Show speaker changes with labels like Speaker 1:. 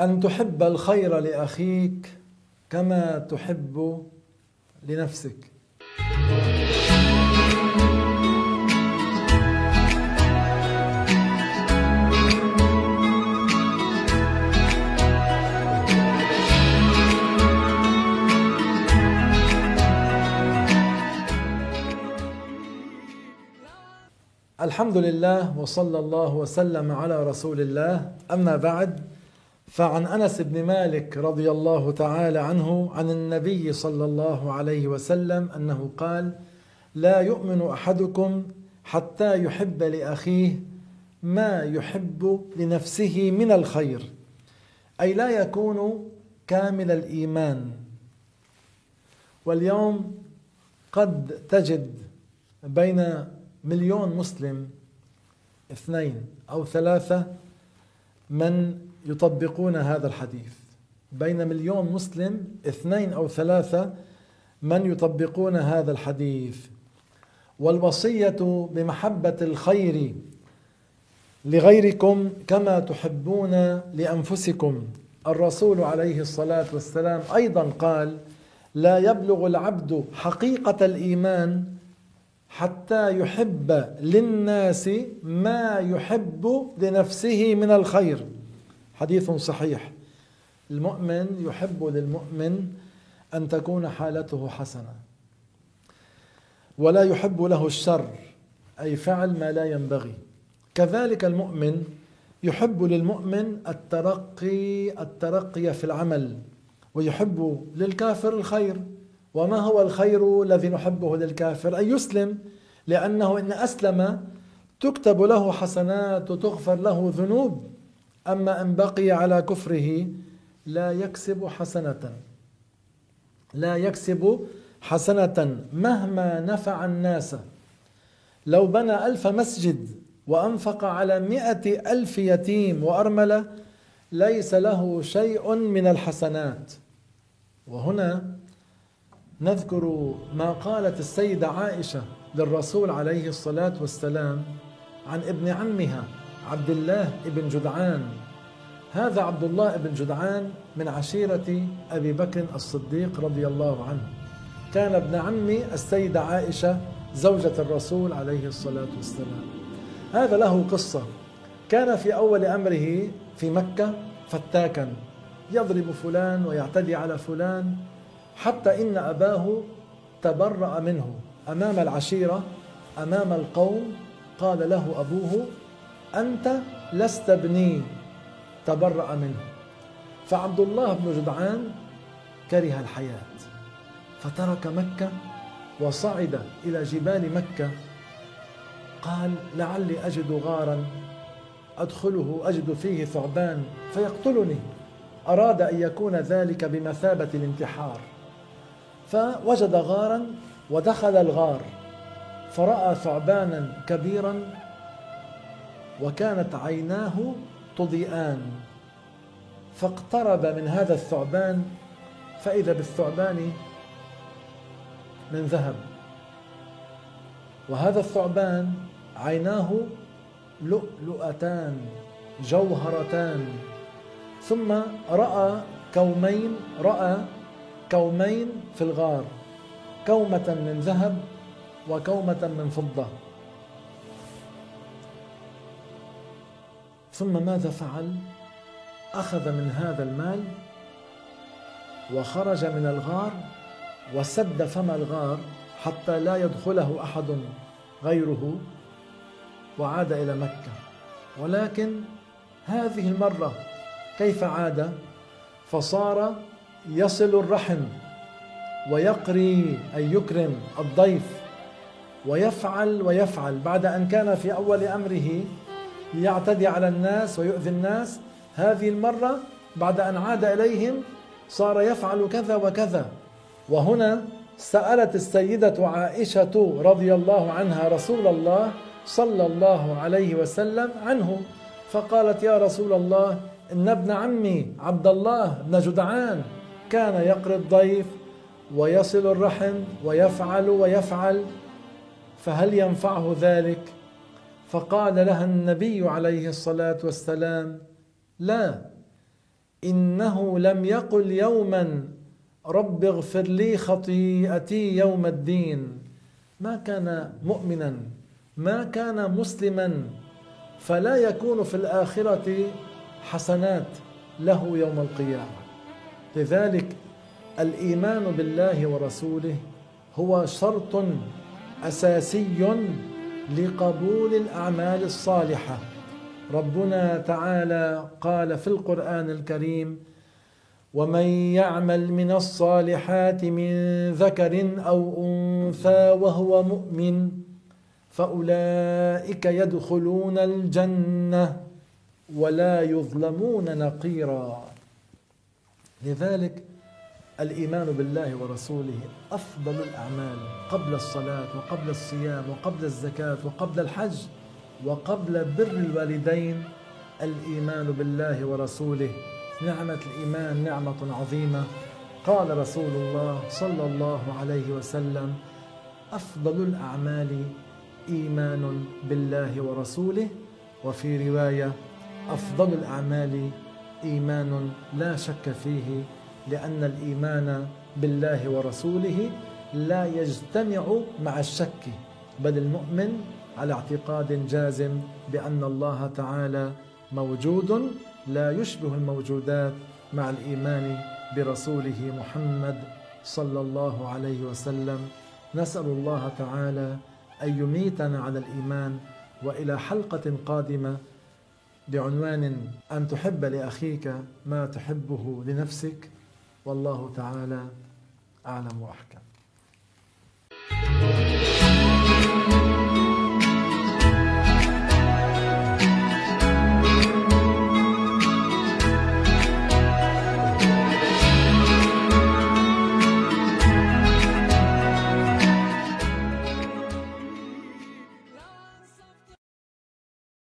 Speaker 1: أن تحب الخير لأخيك كما تحب لنفسك. الحمد لله وصلى الله وسلم على رسول الله. أما بعد فعن أنس بن مالك رضي الله تعالى عنه عن النبي صلى الله عليه وسلم أنه قال لا يؤمن أحدكم حتى يحب لأخيه ما يحب لنفسه من الخير أي لا يكون كامل الإيمان. واليوم قد تجد بين مليون مسلم اثنين أو ثلاثة من يطبقون هذا الحديث. بين مليون مسلم اثنين أو ثلاثة من يطبقون هذا الحديث. والوصية بمحبة الخير لغيركم كما تحبون لأنفسكم. الرسول عليه الصلاة والسلام أيضا قال لا يبلغ العبد حقيقة الإيمان حتى يحب للناس ما يحب لنفسه من الخير. حديث صحيح. المؤمن يحب للمؤمن أن تكون حالته حسنة. ولا يحب له الشر أي فعل ما لا ينبغي. كذلك المؤمن يحب للمؤمن الترقي الترقي في العمل ويحب للكافر الخير. وما هو الخير الذي نحبه للكافر؟ أن يسلم لأنه إن أسلم تكتب له حسنات وتغفر له ذنوب. أما إن بقي على كفره لا يكسب حسنة. لا يكسب حسنة مهما نفع الناس. لو بنى ألف مسجد وأنفق على مئة ألف يتيم وأرملة ليس له شيء من الحسنات. وهنا نذكر ما قالت السيدة عائشة للرسول عليه الصلاة والسلام عن ابن عمها. عبد الله بن جدعان. هذا عبد الله بن جدعان من عشيرة أبي بكر الصديق رضي الله عنه. كان ابن عم السيدة عائشة زوجة الرسول عليه الصلاة والسلام. هذا له قصة. كان في أول أمره في مكة فتاكا. يضرب فلان ويعتدي على فلان حتى إن أباه تبرأ منه. أمام العشيرة أمام القوم قال له أبوه أنت لست ابني. تبرأ منه. فعبد الله بن جدعان كره الحياة. فترك مكة وصعد إلى جبال مكة. قال لعلي أجد غارا أدخله أجد فيه ثعبان فيقتلني. أراد أن يكون ذلك بمثابة الانتحار. فوجد غارا ودخل الغار. فرأى ثعبانا كبيرا وكانت عيناه تضيئان فاقترب من هذا الثعبان فإذا بالثعبان من ذهب. وهذا الثعبان عيناه لؤلؤتان جوهرتان. ثم رأى كومين رأى كومين في الغار كومة من ذهب وكومة من فضة. ثم ماذا فعل؟ أخذ من هذا المال وخرج من الغار وسد فم الغار حتى لا يدخله أحد غيره وعاد إلى مكة ولكن هذه المرة كيف عاد؟ فصار يصل الرحم ويقري أي يكرم الضيف ويفعل ويفعل بعد أن كان في أول أمره يعتدي على الناس ويؤذي الناس. هذه المرة بعد أن عاد إليهم صار يفعل كذا وكذا. وهنا سألت السيدة عائشة رضي الله عنها رسول الله صلى الله عليه وسلم عنه فقالت يا رسول الله إن ابن عمي عبد الله بن جدعان كان يقري الضيف ويصل الرحم ويفعل ويفعل فهل ينفعه ذلك؟ فقال لها النبي عليه الصلاة والسلام لا إنه لم يقل يوما رب اغفر لي خطيئتي يوم الدين. ما كان مؤمنا ما كان مسلما فلا يكون في الآخرة حسنات له يوم القيامة. لذلك الإيمان بالله ورسوله هو شرط أساسي لقبول الأعمال الصالحة. ربنا تعالى قال في القرآن الكريم ومن يعمل من الصالحات من ذكر أو أنثى وهو مؤمن فأولئك يدخلون الجنة ولا يظلمون نقيرا. لذلك الإيمان بالله ورسوله أفضل الأعمال قبل الصلاة وقبل الصيام وقبل الزكاة وقبل الحج وقبل بر الوالدين الإيمان بالله ورسوله. نعمة الإيمان نعمة عظيمة. قال رسول الله صلى الله عليه وسلم أفضل الأعمال إيمان بالله ورسوله. وفي رواية أفضل الأعمال إيمان لا شك فيه لأن الإيمان بالله ورسوله لا يجتمع مع الشك بل المؤمن على اعتقاد جازم بأن الله تعالى موجود لا يشبه الموجودات مع الإيمان برسوله محمد صلى الله عليه وسلم. نسأل الله تعالى أن يميتنا على الإيمان وإلى حلقة قادمة بعنوان أن تحب لأخيك ما تحبه لنفسك. والله تعالى أعلم وأحكم.